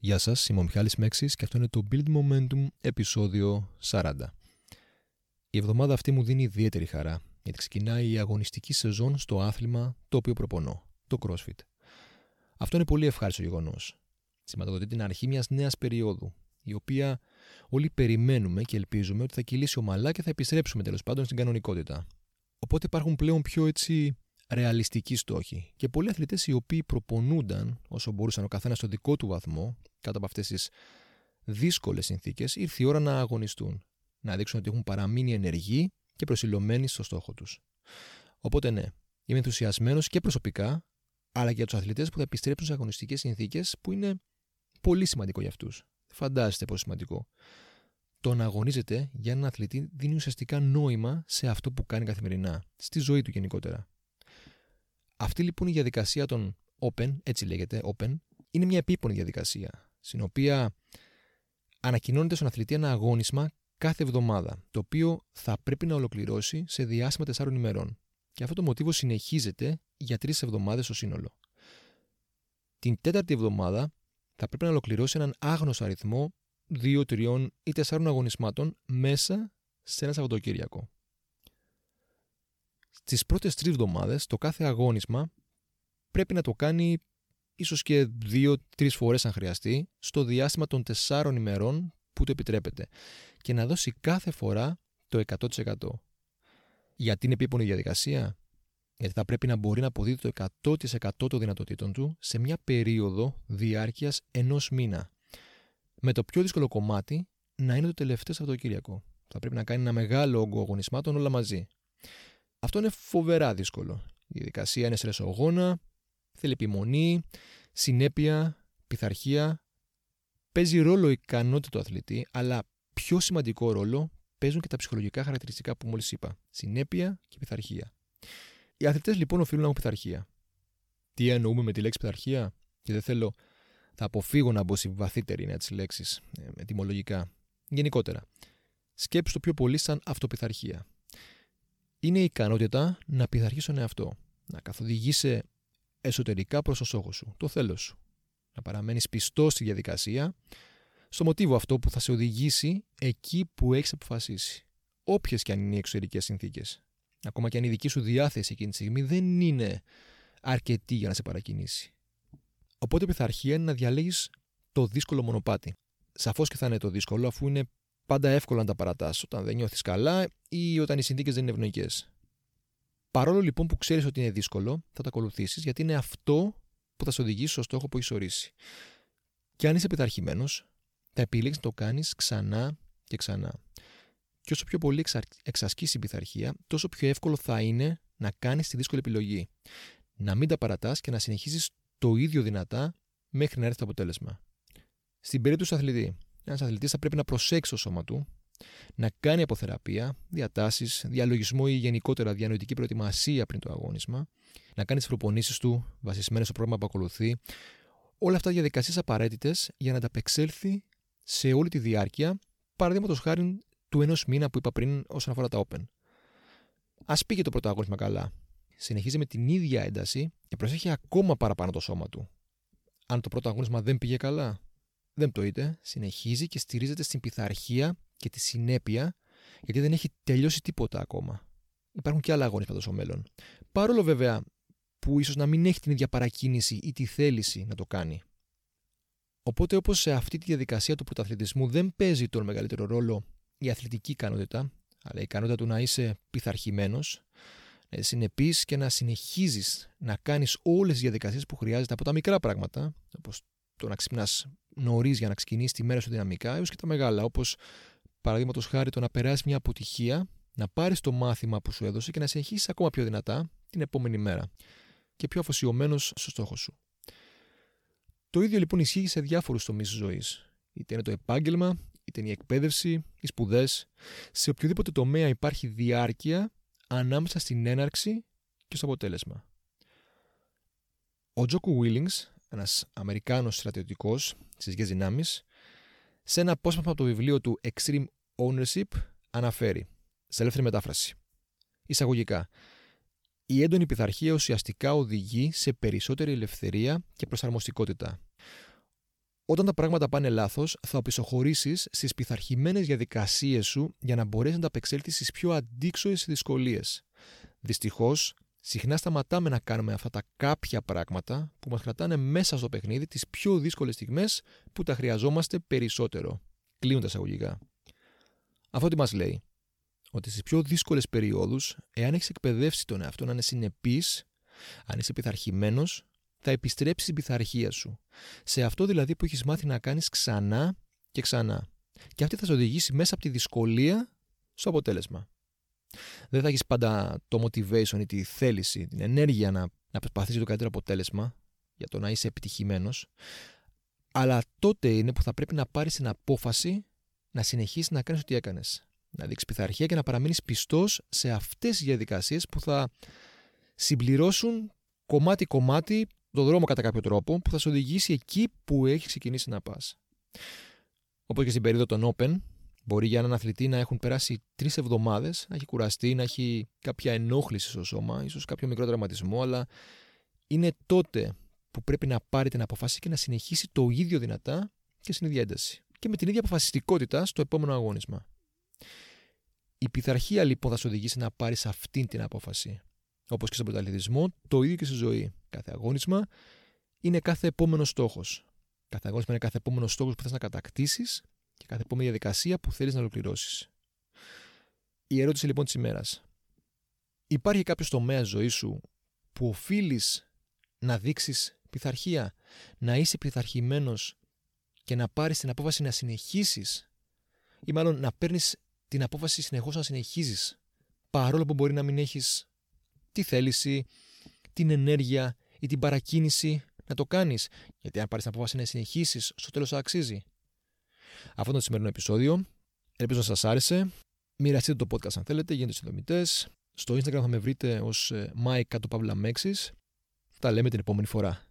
Γεια σας, είμαι ο Μιχάλης Μέξης και αυτό είναι το Build Momentum επεισόδιο 40. Η εβδομάδα αυτή μου δίνει ιδιαίτερη χαρά γιατί ξεκινάει η αγωνιστική σεζόν στο άθλημα το οποίο προπονώ, το CrossFit. Αυτό είναι πολύ ευχάριστο γεγονός. Σηματοδοτεί την αρχή μιας νέας περίοδου, η οποία όλοι περιμένουμε και ελπίζουμε ότι θα κυλήσει ομαλά και θα επιστρέψουμε τέλος πάντων στην κανονικότητα. Οπότε υπάρχουν πλέον πιο έτσι ρεαλιστικοί στόχοι και πολλοί αθλητές οι οποίοι προπονούνταν όσο μπορούσαν ο καθένας στο δικό του βαθμό κάτω από αυτές τις δύσκολες συνθήκες, ήρθε η ώρα να αγωνιστούν. Να δείξουν ότι έχουν παραμείνει ενεργοί και προσιλωμένοι στο στόχο τους. Οπότε ναι, είμαι ενθουσιασμένος και προσωπικά, αλλά και για τους αθλητές που θα επιστρέψουν σε αγωνιστικές συνθήκες που είναι πολύ σημαντικό για αυτούς. Φαντάζεστε πόσο σημαντικό. Το να αγωνίζεται για έναν αθλητή δίνει ουσιαστικά νόημα σε αυτό που κάνει καθημερινά, στη ζωή του γενικότερα. Αυτή λοιπόν η διαδικασία των Open, έτσι λέγεται, Open, είναι μια επίπονη διαδικασία, στην οποία ανακοινώνεται στον αθλητή ένα αγώνισμα κάθε εβδομάδα, το οποίο θα πρέπει να ολοκληρώσει σε διάστημα 4 ημερών. Και αυτό το μοτίβο συνεχίζεται για τρεις εβδομάδες στο σύνολο. Την τέταρτη εβδομάδα θα πρέπει να ολοκληρώσει έναν άγνωστο αριθμό 2, 3 ή 4 αγωνισμάτων μέσα σε ένα Σαββατοκύριακο. Στι πρώτες τρεις εβδομάδες, το κάθε αγώνισμα πρέπει να το κάνει ίσως και δύο-τρεις φορές αν χρειαστεί, στο διάστημα των τεσσάρων ημερών που το επιτρέπεται και να δώσει κάθε φορά το 100%. Γιατί είναι επίπονη διαδικασία, γιατί θα πρέπει να μπορεί να αποδίδει το 100% των δυνατοτήτων του σε μια περίοδο διάρκειας ενός μήνα. Με το πιο δύσκολο κομμάτι να είναι το τελευταίο Σαββατοκύριακο. Θα πρέπει να κάνει ένα μεγάλο όγκο αγωνισμάτων όλα μαζί. Αυτό είναι φοβερά δύσκολο. Η διαδικασία είναι στρεσογόνα, θέλει επιμονή, συνέπεια, πειθαρχία. Παίζει ρόλο η ικανότητα του αθλητή, αλλά πιο σημαντικό ρόλο παίζουν και τα ψυχολογικά χαρακτηριστικά που μόλις είπα. Συνέπεια και πειθαρχία. Οι αθλητές λοιπόν οφείλουν να έχουν πειθαρχία. Τι εννοούμε με τη λέξη πειθαρχία, και δεν θέλω, θα αποφύγω να μπω σε βαθύτερη είναι τι λέξει, ε, ετοιμολογικά. Γενικότερα, σκέψου το πιο πολύ σαν αυτοπιθαρχία είναι η ικανότητα να πειθαρχείς τον εαυτό. Να καθοδηγήσει εσωτερικά προς το στόχο σου, το θέλω σου. Να παραμένεις πιστός στη διαδικασία, στο μοτίβο αυτό που θα σε οδηγήσει εκεί που έχεις αποφασίσει. Όποιες και αν είναι οι εξωτερικές συνθήκες. Ακόμα και αν η δική σου διάθεση εκείνη τη στιγμή δεν είναι αρκετή για να σε παρακινήσει. Οπότε η πειθαρχία είναι να διαλέγεις το δύσκολο μονοπάτι. Σαφώς και θα είναι το δύσκολο, αφού είναι πάντα εύκολο να τα παρατάς όταν δεν νιώθεις καλά ή όταν οι συνθήκες δεν είναι ευνοϊκές. Παρόλο λοιπόν που ξέρεις ότι είναι δύσκολο, θα το ακολουθήσεις γιατί είναι αυτό που θα σε οδηγήσει στο στόχο που έχεις ορίσει. Και αν είσαι πειθαρχημένος, θα επιλέξεις να το κάνεις ξανά και ξανά. Και όσο πιο πολύ εξασκήσει η πειθαρχία, τόσο πιο εύκολο θα είναι να κάνεις τη δύσκολη επιλογή. Να μην τα παρατάς και να συνεχίσεις το ίδιο δυνατά μέχρι να έρθει το αποτέλεσμα. Στην περίπτωση του αθλητή, ένας αθλητής θα πρέπει να προσέξει το σώμα του, να κάνει αποθεραπεία, διατάσεις, διαλογισμό ή γενικότερα διανοητική προετοιμασία πριν το αγώνισμα, να κάνει τις προπονήσεις του βασισμένες στο πρόγραμμα που ακολουθεί. Όλα αυτά διαδικασίες απαραίτητες για να ανταπεξέλθει σε όλη τη διάρκεια, παραδείγματος χάρη του ενός μήνα που είπα πριν όσον αφορά τα Open. Α πήγε το πρώτο αγώνισμα καλά. Συνεχίζει με την ίδια ένταση και προσέχει ακόμα παραπάνω το σώμα του. Αν το πρώτο αγώνισμα δεν πήγε καλά, δεν πτωείται, συνεχίζει και στηρίζεται στην πειθαρχία και τη συνέπεια, γιατί δεν έχει τελειώσει τίποτα ακόμα. Υπάρχουν και άλλα αγώνισματα στο μέλλον. Παρόλο βέβαια που ίσως να μην έχει την ίδια παρακίνηση ή τη θέληση να το κάνει. Οπότε, όπως σε αυτή τη διαδικασία του πρωταθλητισμού δεν παίζει τον μεγαλύτερο ρόλο η αθλητική ικανότητα, αλλά η ικανότητα του να είσαι πειθαρχημένος, να συνεπεί και να συνεχίζεις να κάνεις όλες τις διαδικασίες που χρειάζεται από τα μικρά πράγματα, όπως το να ξυπνάς νωρίς για να ξεκινήσει τη μέρα σου δυναμικά, έως και τα μεγάλα, όπως παραδείγματος χάρη το να περάσεις μια αποτυχία, να πάρεις το μάθημα που σου έδωσε και να συνεχίσεις ακόμα πιο δυνατά την επόμενη μέρα και πιο αφοσιωμένος στο στόχο σου. Το ίδιο λοιπόν ισχύει σε διάφορους τομείς της ζωής. Είτε είναι το επάγγελμα, είτε είναι η εκπαίδευση, οι σπουδές. Σε οποιοδήποτε τομέα υπάρχει διάρκεια ανάμεσα στην έναρξη και στο αποτέλεσμα. Ο Τζόκου Willings ένας Αμερικάνος στρατιωτικός στις ίδιες δυνάμεις, σε ένα απόσπασμα από το βιβλίο του Extreme Ownership αναφέρει, σε ελεύθερη μετάφραση, εισαγωγικά, η έντονη πειθαρχία ουσιαστικά οδηγεί σε περισσότερη ελευθερία και προσαρμοστικότητα. Όταν τα πράγματα πάνε λάθος, θα οπισθοχωρήσει στις πειθαρχημένες διαδικασίες σου για να μπορέσει να τα απεξέλθει στις πιο αντίξωες δυσκολίες. Δυστυχώς, συχνά σταματάμε να κάνουμε αυτά τα κάποια πράγματα που μας κρατάνε μέσα στο παιχνίδι τις πιο δύσκολες στιγμές που τα χρειαζόμαστε περισσότερο. Κλείνουν τα εισαγωγικά. Αυτό τι μας λέει; Ότι στις πιο δύσκολες περιόδους, εάν έχεις εκπαιδεύσει τον εαυτό να είναι συνεπής, αν είσαι πειθαρχημένος, θα επιστρέψεις στην πειθαρχία σου. Σε αυτό δηλαδή που έχεις μάθει να κάνεις ξανά και ξανά. Και αυτή θα σε οδηγήσει μέσα από τη δυσκολία στο αποτέλεσμα. Δεν θα έχεις πάντα το motivation ή τη θέληση, την ενέργεια να, να προσπαθήσει το καλύτερο αποτέλεσμα για το να είσαι επιτυχημένος. Αλλά τότε είναι που θα πρέπει να πάρεις την απόφαση να συνεχίσεις να κάνεις ό,τι έκανες. Να δείξεις πειθαρχία και να παραμείνεις πιστός σε αυτές τις διαδικασίες που θα συμπληρώσουν κομμάτι-κομμάτι το δρόμο κατά κάποιο τρόπο που θα σε οδηγήσει εκεί που έχεις ξεκινήσει να πας. Όπως και στην περίοδο των Open, μπορεί για έναν αθλητή να έχουν περάσει τρεις εβδομάδες, να έχει κουραστεί, να έχει κάποια ενόχληση στο σώμα, ίσως κάποιο μικρό τραυματισμό, αλλά είναι τότε που πρέπει να πάρει την αποφάση και να συνεχίσει το ίδιο δυνατά και στην ίδια ένταση. Και με την ίδια αποφασιστικότητα στο επόμενο αγώνισμα. Η πειθαρχία λοιπόν θα σε οδηγήσει να πάρεις αυτή την απόφαση. Όπως και στον πρωταθλητισμό, το ίδιο και στη ζωή. Κάθε αγώνισμα είναι κάθε επόμενος στόχος. Κάθε αγώνισμα είναι κάθε επόμενος στόχος που θες να κατακτήσεις και κάθε επόμενη διαδικασία που θέλεις να ολοκληρώσεις. Η ερώτηση λοιπόν της ημέρας. Υπάρχει κάποιος τομέας ζωής σου που οφείλεις να δείξεις πειθαρχία, να είσαι πειθαρχημένος και να πάρεις την απόφαση να συνεχίσεις, ή μάλλον να παίρνεις την απόφαση συνεχώς να συνεχίζεις, παρόλο που μπορεί να μην έχεις τη θέληση, την ενέργια ή την παρακίνηση να το κάνεις. Γιατί αν πάρεις την απόφαση να συνεχίσεις, στο τέλος θα αξίζει. Αυτό είναι το σημερινό επεισόδιο. Ελπίζω να σας άρεσε. Μοιραστείτε το podcast αν θέλετε, γίνετε συνδρομητές. Στο Instagram θα με βρείτε ως ε, Mike κάτω παύλα Τα λέμε την επόμενη φορά.